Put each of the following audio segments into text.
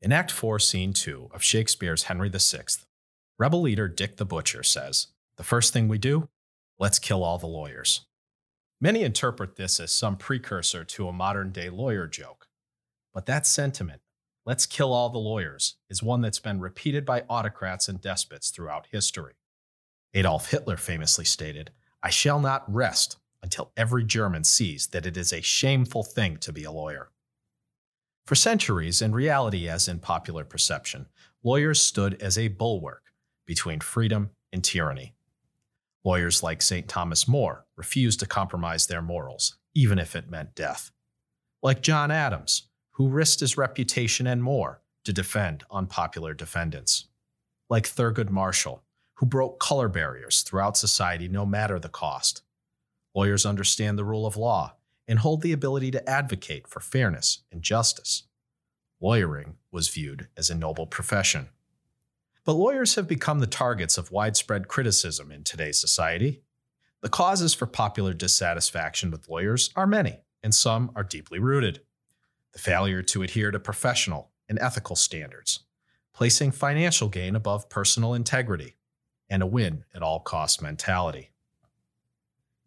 In Act 4, Scene 2 of Shakespeare's Henry VI, rebel leader Dick the Butcher says, The first thing we do, let's kill all the lawyers. Many interpret this as some precursor to a modern day lawyer joke. But that sentiment, let's kill all the lawyers, is one that's been repeated by autocrats and despots throughout history. Adolf Hitler famously stated, I shall not rest until every German sees that it is a shameful thing to be a lawyer. For centuries, in reality as in popular perception, lawyers stood as a bulwark between freedom and tyranny. Lawyers like St. Thomas More refused to compromise their morals, even if it meant death. Like John Adams, who risked his reputation and more to defend unpopular defendants. Like Thurgood Marshall, who broke color barriers throughout society no matter the cost. Lawyers understand the rule of law and hold the ability to advocate for fairness and justice. Lawyering was viewed as a noble profession. But lawyers have become the targets of widespread criticism in today's society. The causes for popular dissatisfaction with lawyers are many, and some are deeply rooted. The failure to adhere to professional and ethical standards, placing financial gain above personal integrity, and a win at all cost mentality.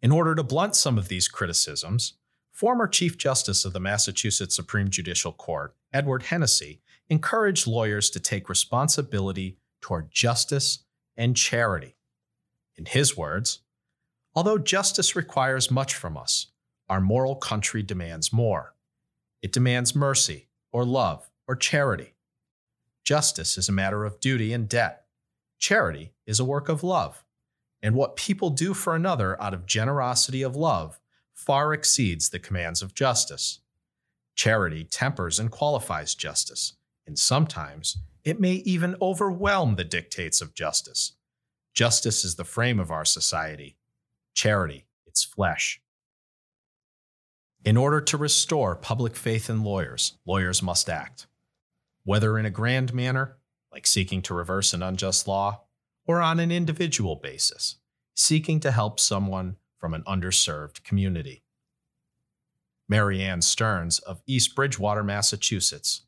In order to blunt some of these criticisms, former Chief Justice of the Massachusetts Supreme Judicial Court, Edward Hennessey, encouraged lawyers to take responsibility toward justice and charity. In his words, although justice requires much from us, our moral country demands more. It demands mercy, or love, or charity. Justice is a matter of duty and debt. Charity is a work of love and what people do for another out of generosity of love far exceeds the commands of justice. Charity tempers and qualifies justice, and sometimes it may even overwhelm the dictates of justice. Justice is the frame of our society, charity, its flesh. In order to restore public faith in lawyers, lawyers must act. Whether in a grand manner, like seeking to reverse an unjust law, or on an individual basis, seeking to help someone from an underserved community. Mary Ann Stearns of East Bridgewater, Massachusetts,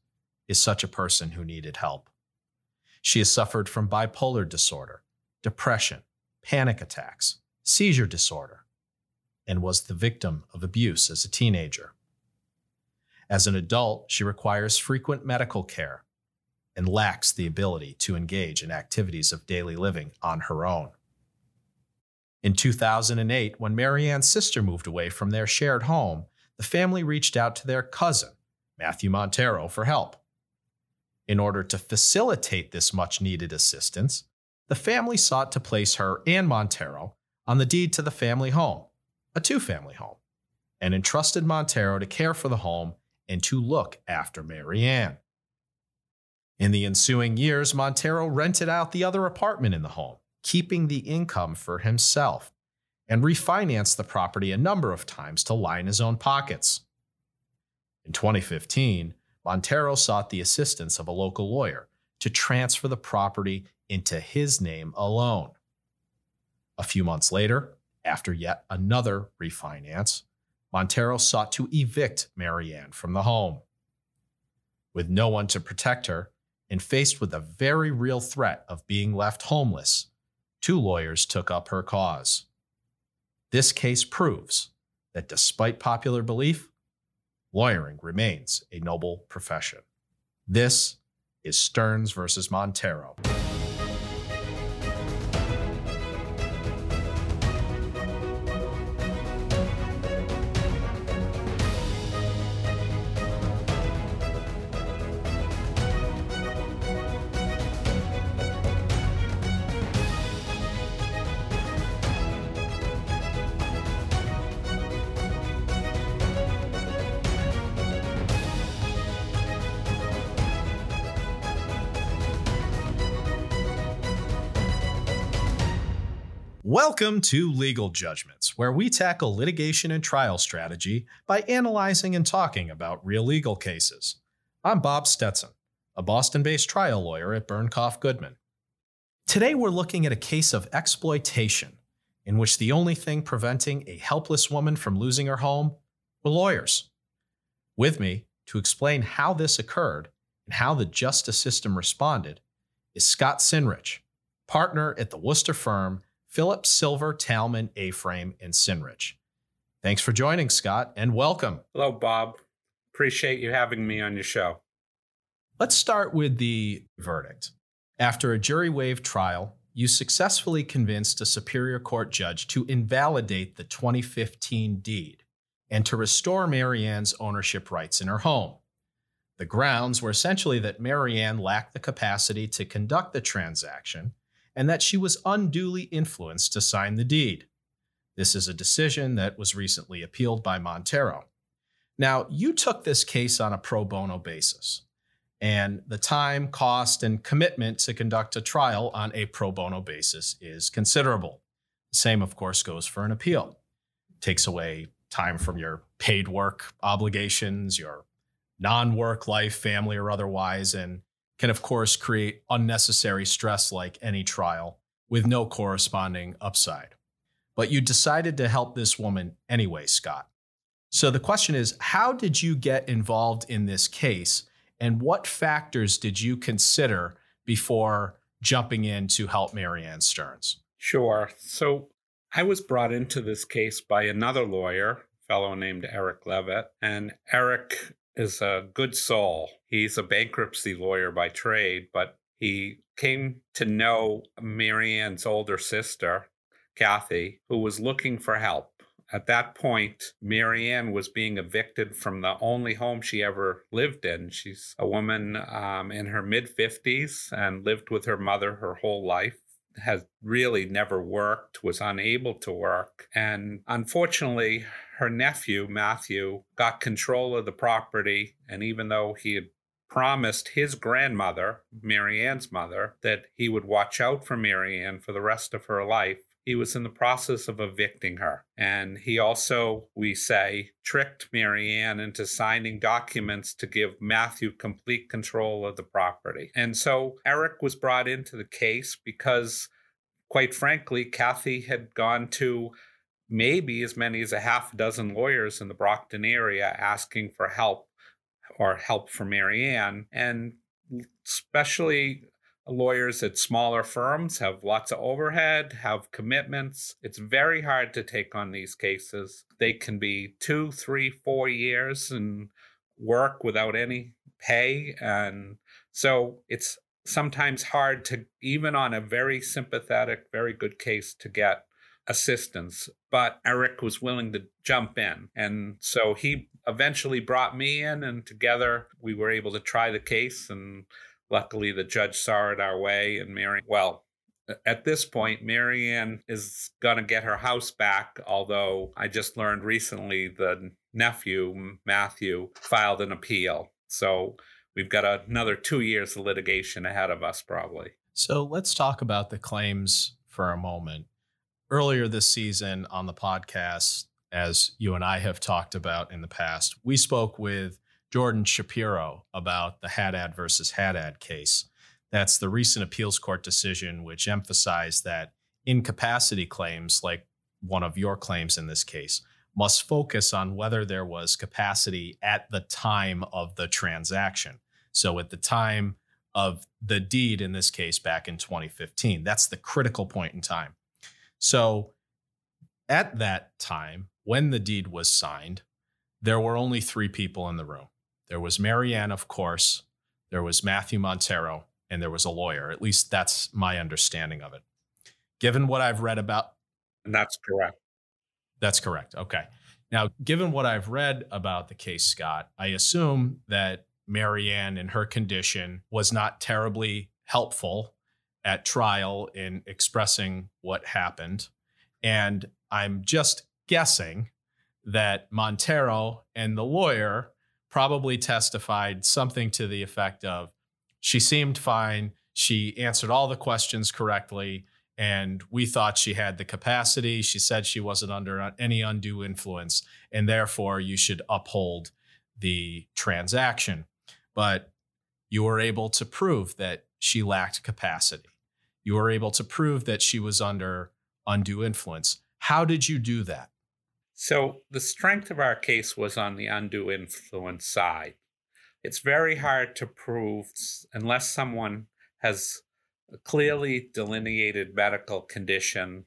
is such a person who needed help. She has suffered from bipolar disorder, depression, panic attacks, seizure disorder, and was the victim of abuse as a teenager. As an adult, she requires frequent medical care and lacks the ability to engage in activities of daily living on her own. In 2008, when Marianne's sister moved away from their shared home, the family reached out to their cousin, Matthew Montero, for help. In order to facilitate this much needed assistance, the family sought to place her and Montero on the deed to the family home, a two family home, and entrusted Montero to care for the home and to look after Marianne. In the ensuing years, Montero rented out the other apartment in the home, keeping the income for himself, and refinanced the property a number of times to line his own pockets. In 2015, Montero sought the assistance of a local lawyer to transfer the property into his name alone. A few months later, after yet another refinance, Montero sought to evict Marianne from the home. With no one to protect her, and faced with a very real threat of being left homeless, two lawyers took up her cause. This case proves that despite popular belief, lawyering remains a noble profession. This is Stearns versus Montero. Welcome to Legal Judgments, where we tackle litigation and trial strategy by analyzing and talking about real legal cases. I'm Bob Stetson, a Boston based trial lawyer at Bernkopf Goodman. Today we're looking at a case of exploitation in which the only thing preventing a helpless woman from losing her home were lawyers. With me to explain how this occurred and how the justice system responded is Scott Sinrich, partner at the Worcester firm Phillips Silver, Talman, Aframe, and Sinrich. Thanks for joining, Scott, and welcome. Hello, Bob. Appreciate you having me on your show. Let's start with the verdict. After a jury waived trial, you successfully convinced a Superior Court judge to invalidate the 2015 deed and to restore Marianne's ownership rights in her home. The grounds were essentially that Marianne lacked the capacity to conduct the transaction and that she was unduly influenced to sign the deed. This is a decision that was recently appealed by Montero. Now, you took this case on a pro bono basis, and the time, cost, and commitment to conduct a trial on a pro bono basis is considerable. The same, of course, goes for an appeal. It takes away time from your paid work obligations, your non work life, family, or otherwise, and can, of course, create unnecessary stress like any trial with no corresponding upside. But you decided to help this woman anyway, Scott. So the question is how did you get involved in this case, and what factors did you consider before jumping in to help Marianne Stearns? Sure. So I was brought into this case by another lawyer, fellow named Eric Levitt, and Eric is a good soul. He's a bankruptcy lawyer by trade, but he came to know Marianne's older sister, Kathy, who was looking for help. At that point, Marianne was being evicted from the only home she ever lived in. She's a woman um, in her mid 50s and lived with her mother her whole life has really never worked, was unable to work. And unfortunately, her nephew, Matthew, got control of the property. And even though he had promised his grandmother, Marianne's mother, that he would watch out for Marianne for the rest of her life, he was in the process of evicting her. And he also, we say, tricked Marianne into signing documents to give Matthew complete control of the property. And so Eric was brought into the case because, quite frankly, Kathy had gone to maybe as many as a half dozen lawyers in the Brockton area asking for help or help for Marianne. And especially lawyers at smaller firms have lots of overhead, have commitments. It's very hard to take on these cases. They can be two, three, four years and work without any pay. And so it's sometimes hard to, even on a very sympathetic, very good case, to get assistance. But Eric was willing to jump in. And so he eventually brought me in, and together we were able to try the case and Luckily, the judge saw it our way, and Mary, well, at this point, Marianne is going to get her house back, although I just learned recently the nephew, Matthew, filed an appeal. So we've got another two years of litigation ahead of us, probably. So let's talk about the claims for a moment. Earlier this season on the podcast, as you and I have talked about in the past, we spoke with Jordan Shapiro about the Haddad versus Haddad case. That's the recent appeals court decision, which emphasized that incapacity claims, like one of your claims in this case, must focus on whether there was capacity at the time of the transaction. So, at the time of the deed, in this case, back in 2015, that's the critical point in time. So, at that time, when the deed was signed, there were only three people in the room. There was Marianne, of course, there was Matthew Montero, and there was a lawyer. At least that's my understanding of it. Given what I've read about. And that's correct. That's correct. Okay. Now, given what I've read about the case, Scott, I assume that Marianne, in her condition, was not terribly helpful at trial in expressing what happened. And I'm just guessing that Montero and the lawyer probably testified something to the effect of she seemed fine. She answered all the questions correctly. And we thought she had the capacity. She said she wasn't under any undue influence. And therefore, you should uphold the transaction. But you were able to prove that she lacked capacity. You were able to prove that she was under undue influence. How did you do that? So the strength of our case was on the undue influence side. it's very hard to prove unless someone has a clearly delineated medical condition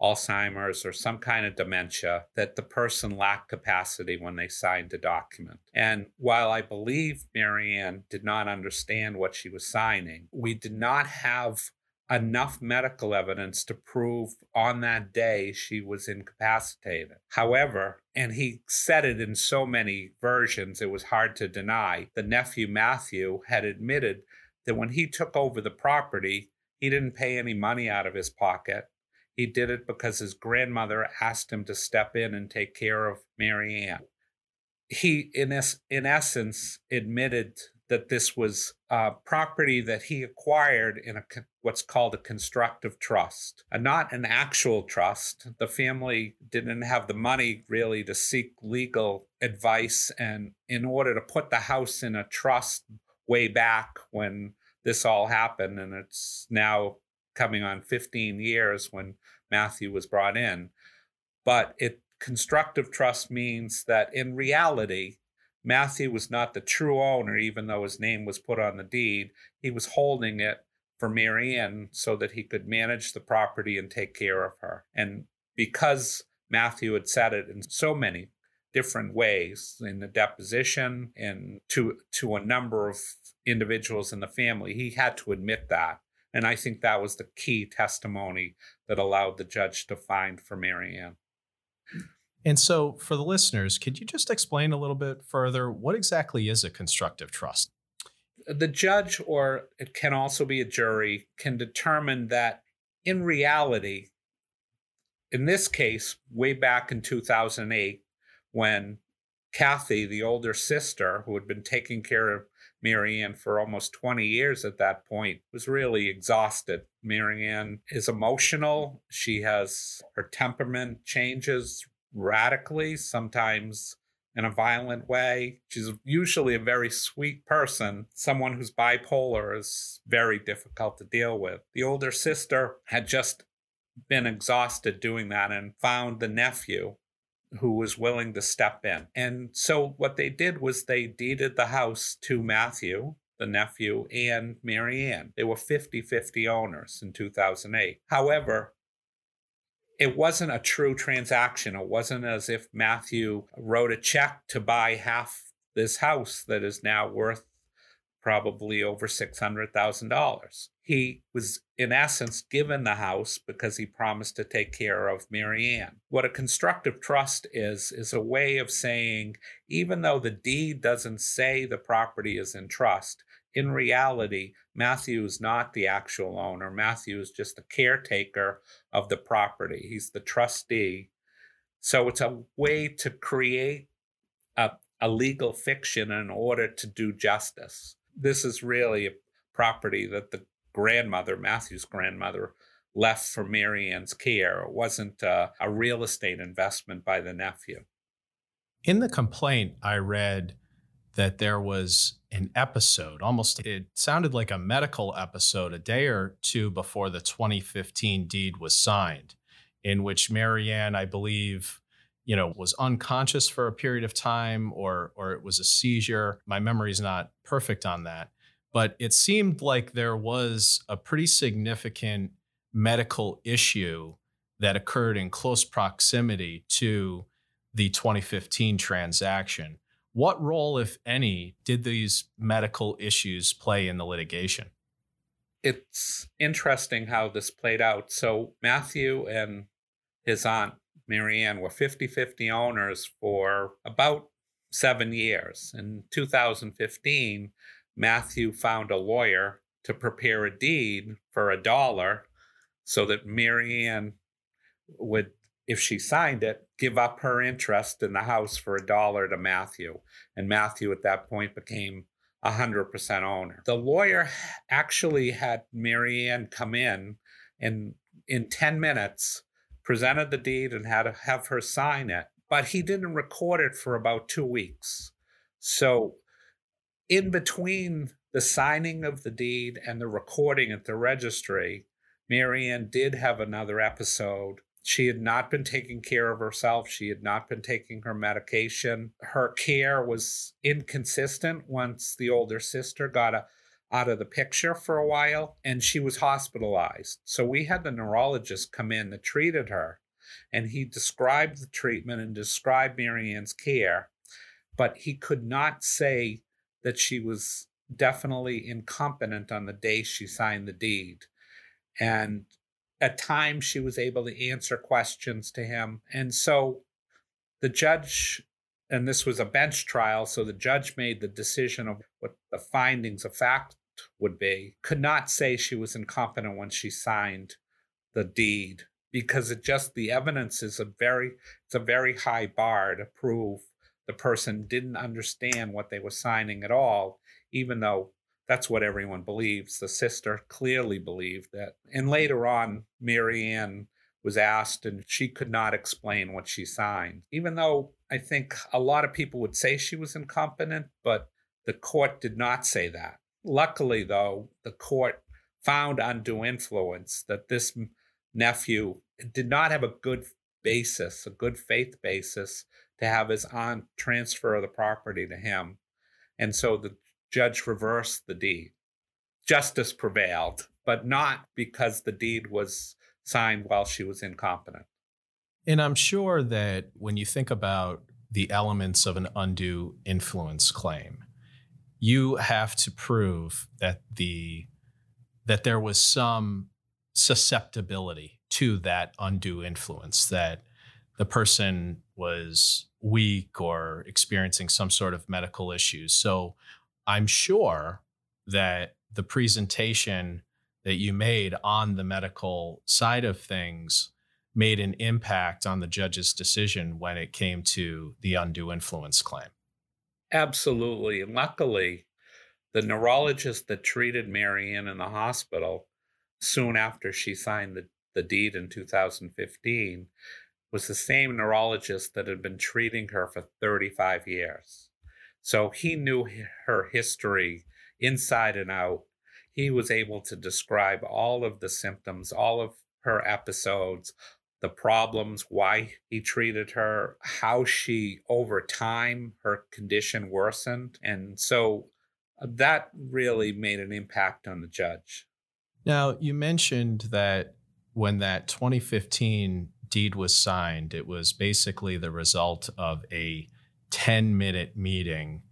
Alzheimer's or some kind of dementia that the person lacked capacity when they signed the document. And while I believe Marianne did not understand what she was signing, we did not have enough medical evidence to prove on that day she was incapacitated. However, and he said it in so many versions, it was hard to deny, the nephew Matthew had admitted that when he took over the property, he didn't pay any money out of his pocket. He did it because his grandmother asked him to step in and take care of Marianne. He, in, es- in essence, admitted that this was property that he acquired in a what's called a constructive trust, and not an actual trust. The family didn't have the money really to seek legal advice, and in order to put the house in a trust way back when this all happened, and it's now coming on 15 years when Matthew was brought in. But it constructive trust means that in reality, Matthew was not the true owner, even though his name was put on the deed. He was holding it for Marianne so that he could manage the property and take care of her. And because Matthew had said it in so many different ways in the deposition and to to a number of individuals in the family, he had to admit that. And I think that was the key testimony that allowed the judge to find for Marianne. And so, for the listeners, could you just explain a little bit further what exactly is a constructive trust? The judge, or it can also be a jury, can determine that in reality, in this case, way back in 2008, when Kathy, the older sister, who had been taking care of Marianne for almost 20 years at that point, was really exhausted. Marianne is emotional. She has her temperament changes radically, sometimes in a violent way. She's usually a very sweet person. Someone who's bipolar is very difficult to deal with. The older sister had just been exhausted doing that and found the nephew who was willing to step in. And so what they did was they deeded the house to Matthew, the nephew, and Marianne. They were 50 50 owners in 2008. However, it wasn't a true transaction. It wasn't as if Matthew wrote a check to buy half this house that is now worth probably over $600,000. He was, in essence, given the house because he promised to take care of Marianne. What a constructive trust is, is a way of saying, even though the deed doesn't say the property is in trust, in reality, Matthew is not the actual owner. Matthew is just the caretaker of the property, he's the trustee. So it's a way to create a, a legal fiction in order to do justice. This is really a property that the grandmother, Matthew's grandmother, left for Marianne's care. It wasn't a, a real estate investment by the nephew. In the complaint, I read that there was an episode, almost it sounded like a medical episode, a day or two before the 2015 deed was signed, in which Marianne, I believe, you know, was unconscious for a period of time or or it was a seizure. My memory's not perfect on that, but it seemed like there was a pretty significant medical issue that occurred in close proximity to the 2015 transaction. What role, if any, did these medical issues play in the litigation? It's interesting how this played out. So, Matthew and his aunt, Marianne, were 50 50 owners for about seven years. In 2015, Matthew found a lawyer to prepare a deed for a dollar so that Marianne would if she signed it, give up her interest in the house for a dollar to Matthew. And Matthew at that point became a 100% owner. The lawyer actually had Marianne come in and in 10 minutes presented the deed and had to have her sign it, but he didn't record it for about two weeks. So, in between the signing of the deed and the recording at the registry, Marianne did have another episode She had not been taking care of herself. She had not been taking her medication. Her care was inconsistent once the older sister got a, out of the picture for a while and she was hospitalized. So we had the neurologist come in that treated her and he described the treatment and described Marianne's care, but he could not say that she was definitely incompetent on the day she signed the deed. And at times she was able to answer questions to him. And so the judge, and this was a bench trial, so the judge made the decision of what the findings of fact would be, could not say she was incompetent when she signed the deed because it just the evidence is a very it's a very high bar to prove the person didn't understand what they were signing at all even though that's what everyone believes. The sister clearly believed that. And later on, Marianne was asked and she could not explain what she signed, even though I think a lot of people would say she was incompetent, but the court did not say that. Luckily, though, the court found undue influence that this nephew did not have a good basis, a good faith basis to have his aunt transfer the property to him. And so the judge reversed the deed. Justice prevailed, but not because the deed was signed while she was incompetent. And I'm sure that when you think about the elements of an undue influence claim, you have to prove that the that there was some susceptibility to that undue influence that the person was weak or experiencing some sort of medical issues. So I'm sure that the presentation that you made on the medical side of things made an impact on the judge's decision when it came to the undue influence claim. Absolutely. Luckily, the neurologist that treated Marianne in the hospital soon after she signed the, the deed in 2015 was the same neurologist that had been treating her for 35 years. So he knew her history inside and out. He was able to describe all of the symptoms, all of her episodes, the problems, why he treated her, how she, over time, her condition worsened. And so uh, that really made an impact on the judge. Now, you mentioned that when that 2015 deed was signed, it was basically the result of a 10 minute meeting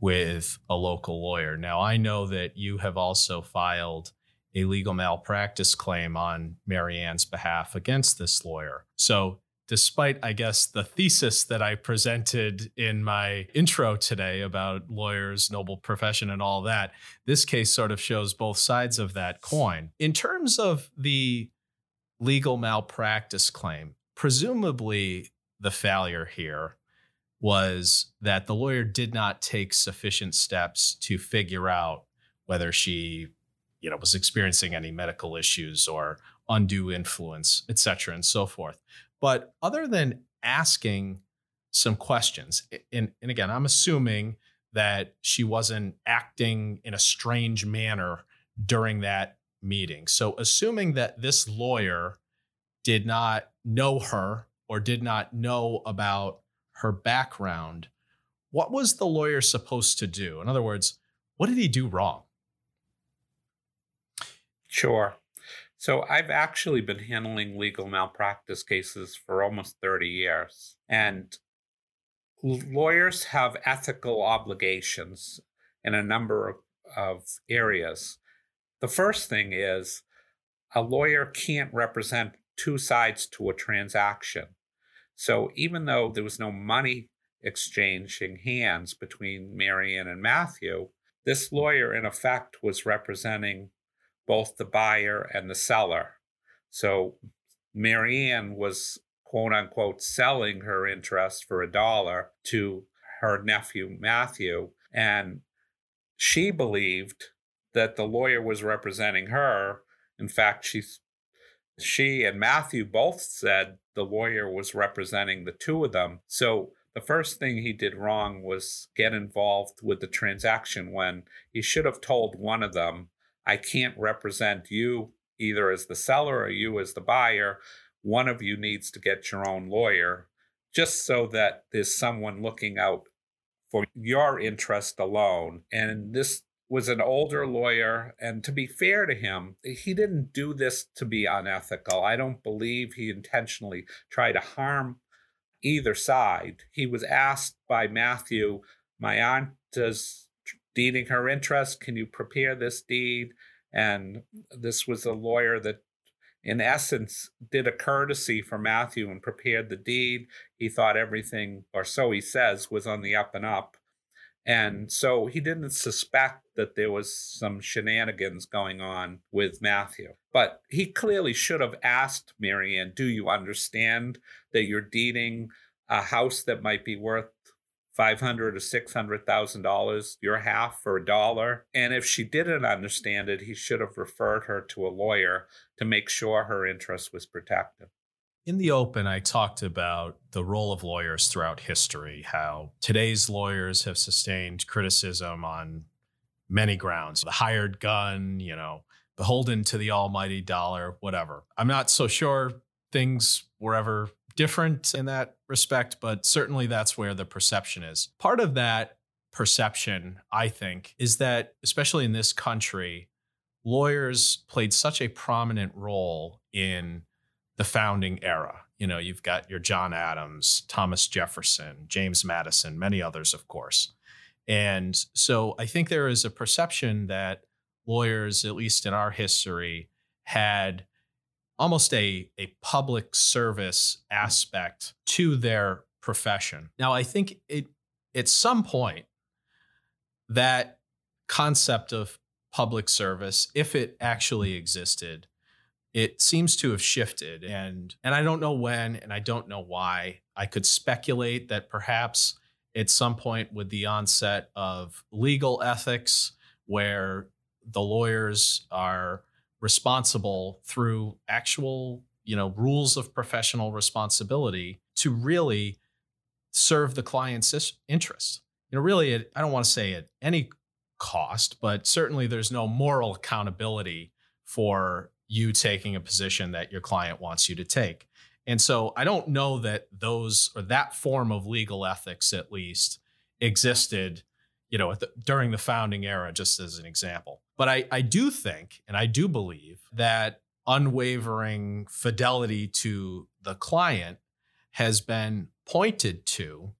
with a local lawyer. Now, I know that you have also filed a legal malpractice claim on Marianne's behalf against this lawyer. So, despite, I guess, the thesis that I presented in my intro today about lawyers, noble profession, and all that, this case sort of shows both sides of that coin. In terms of the legal malpractice claim, presumably the failure here was that the lawyer did not take sufficient steps to figure out whether she you know was experiencing any medical issues or undue influence et cetera and so forth. But other than asking some questions and, and again i'm assuming that she wasn't acting in a strange manner during that meeting. So assuming that this lawyer did not know her or did not know about her background, what was the lawyer supposed to do? In other words, what did he do wrong? Sure. So I've actually been handling legal malpractice cases for almost 30 years. And lawyers have ethical obligations in a number of, of areas. The first thing is a lawyer can't represent two sides to a transaction. So even though there was no money exchanging hands between Marianne and Matthew, this lawyer, in effect, was representing both the buyer and the seller. So Marianne was quote unquote selling her interest for a dollar to her nephew Matthew. And she believed that the lawyer was representing her. In fact, she's she and Matthew both said the lawyer was representing the two of them. So the first thing he did wrong was get involved with the transaction when he should have told one of them, I can't represent you either as the seller or you as the buyer. one of you needs to get your own lawyer just so that there's someone looking out for your interest alone. And this was an older lawyer. And to be fair to him, he didn't do this to be unethical. I don't believe he intentionally tried to harm either side. He was asked by Matthew, My aunt is deeding her interest. Can you prepare this deed? And this was a lawyer that in essence, did a courtesy for Matthew and prepared the deed. He thought everything, or so he says, was on the up and up. And so he didn't suspect that there was some shenanigans going on with Matthew. But he clearly should have asked Marianne, Do you understand that you're deeding a house that might be worth five hundred or six hundred thousand dollars, your half for a dollar. And if she didn't understand it, he should have referred her to a lawyer to make sure her interest was protected. In the open, I talked about the role of lawyers throughout history, how today's lawyers have sustained criticism on many grounds. The hired gun, you know, beholden to the almighty dollar, whatever. I'm not so sure things were ever different in that respect, but certainly that's where the perception is. Part of that perception, I think, is that, especially in this country, lawyers played such a prominent role in the founding era. You know, you've got your John Adams, Thomas Jefferson, James Madison, many others, of course. And so I think there is a perception that lawyers, at least in our history, had almost a, a public service aspect to their profession. Now, I think it at some point that concept of public service, if it actually existed, it seems to have shifted and and I don't know when and I don't know why. I could speculate that perhaps at some point with the onset of legal ethics where the lawyers are responsible through actual, you know, rules of professional responsibility to really serve the client's interest. You know, really, I don't want to say at any cost, but certainly there's no moral accountability for you taking a position that your client wants you to take. And so I don't know that those or that form of legal ethics, at least, existed you know, the, during the founding era, just as an example. But I, I do think and I do believe that unwavering fidelity to the client has been pointed to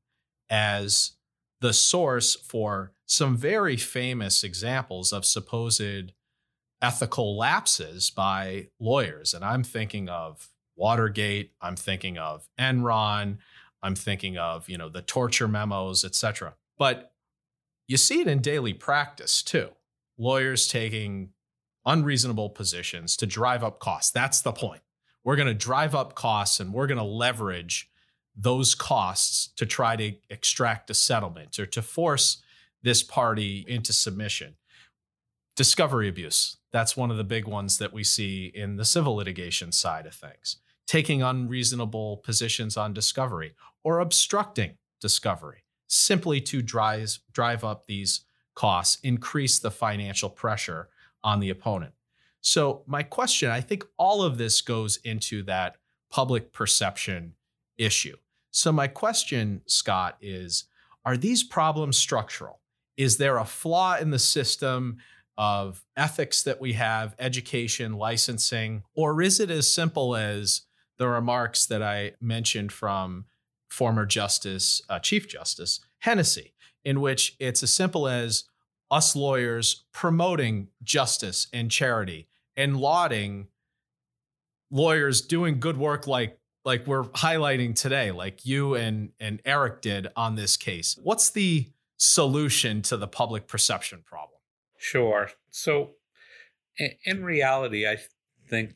as the source for some very famous examples of supposed ethical lapses by lawyers. And I'm thinking of Watergate, I'm thinking of Enron, I'm thinking of, you know, the torture memos, et cetera. But you see it in daily practice too. Lawyers taking unreasonable positions to drive up costs. That's the point. We're going to drive up costs and we're going to leverage those costs to try to extract a settlement or to force this party into submission. Discovery abuse. That's one of the big ones that we see in the civil litigation side of things. Taking unreasonable positions on discovery or obstructing discovery simply to drive, drive up these costs, increase the financial pressure on the opponent. So, my question I think all of this goes into that public perception issue. So, my question, Scott, is Are these problems structural? Is there a flaw in the system of ethics that we have, education, licensing, or is it as simple as the remarks that I mentioned from former Justice, uh, Chief Justice Hennessey, in which it's as simple as us lawyers promoting justice and charity and lauding lawyers doing good work like like we're highlighting today like you and and Eric did on this case. What's the solution to the public perception problem sure so in reality i think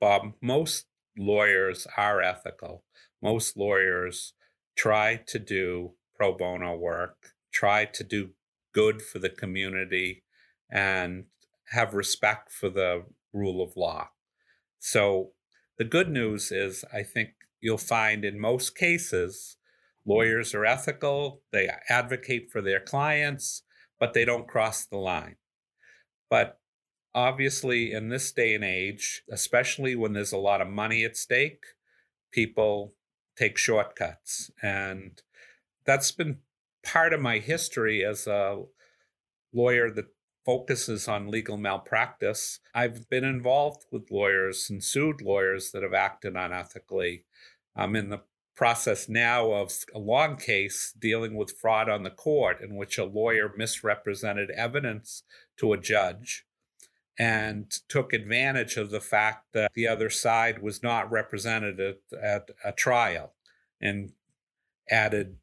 bob most lawyers are ethical most lawyers try to do pro bono work, try to do good for the community, and have respect for the rule of law. So, the good news is, I think you'll find in most cases, lawyers are ethical, they advocate for their clients, but they don't cross the line. But obviously, in this day and age, especially when there's a lot of money at stake, people take shortcuts. And that's been part of my history as a lawyer that focuses on legal malpractice. I've been involved with lawyers and sued lawyers that have acted unethically. I'm in the process now of a long case dealing with fraud on the court in which a lawyer misrepresented evidence to a judge and took advantage of the fact that the other side was not represented at, at a trial and added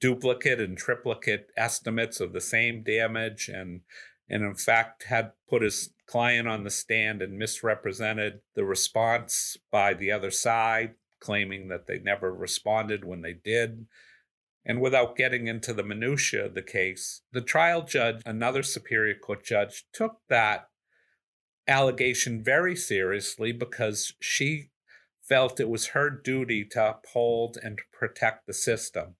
duplicate and triplicate estimates of the same damage and and in fact had put his client on the stand and misrepresented the response by the other side claiming that they never responded when they did. And without getting into the minutiae of the case the trial judge another superior court judge took that allegation very seriously because she felt it was her duty to uphold and protect the system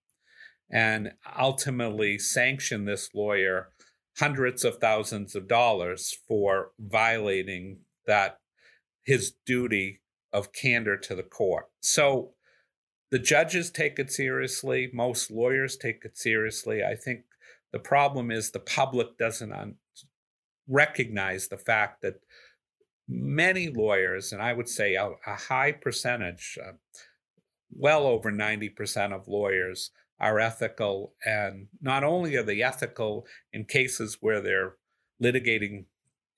and ultimately sanction this lawyer hundreds of thousands of dollars for violating that his duty of candor to the court. So the judges take it seriously, most lawyers take it seriously. I think the problem is the public doesn't un- recognize the fact that many lawyers, and I would say a, a high percentage, uh, well over 90% of lawyers, are ethical. And not only are they ethical in cases where they're litigating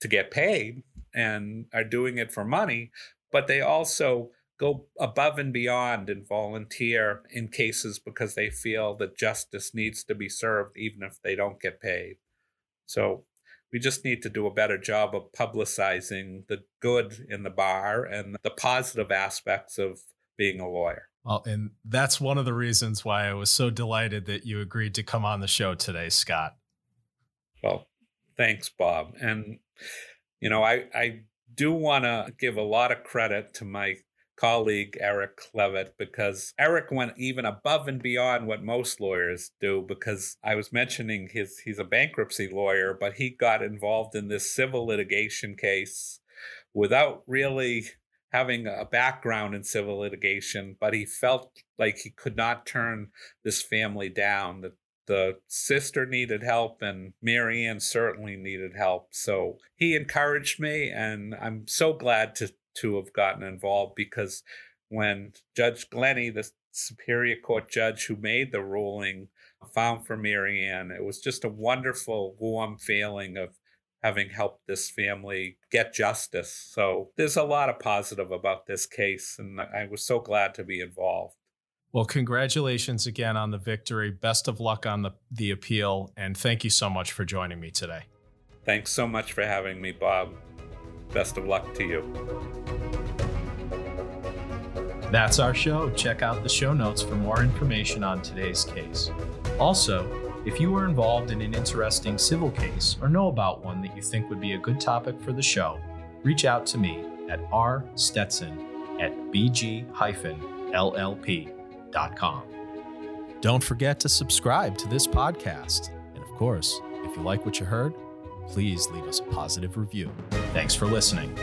to get paid and are doing it for money, but they also go above and beyond and volunteer in cases because they feel that justice needs to be served even if they don't get paid. So we just need to do a better job of publicizing the good in the bar and the positive aspects of being a lawyer. Well, and that's one of the reasons why I was so delighted that you agreed to come on the show today, Scott. Well, thanks, Bob. And, you know, I, I do want to give a lot of credit to my colleague, Eric Levitt, because Eric went even above and beyond what most lawyers do. Because I was mentioning his, he's a bankruptcy lawyer, but he got involved in this civil litigation case without really having a background in civil litigation, but he felt like he could not turn this family down. That the sister needed help, and Marianne certainly needed help. So he encouraged me, and I'm so glad to to have gotten involved because when Judge Glenny, the Superior Court judge who made the ruling, found for Marianne, it was just a wonderful, warm feeling of having helped this family get justice. So there's a lot of positive about this case, and I was so glad to be involved. Well, congratulations again on the victory. Best of luck on the, the appeal, and thank you so much for joining me today. Thanks so much for having me, Bob. Best of luck to you. That's our show. Check out the show notes for more information on today's case. Also, if you are involved in an interesting civil case or know about one that you think would be a good topic for the show, reach out to me at rstetson at bg-llp.com. Don't forget to subscribe to this podcast. And of course, if you like what you heard, please leave us a positive review. Thanks for listening.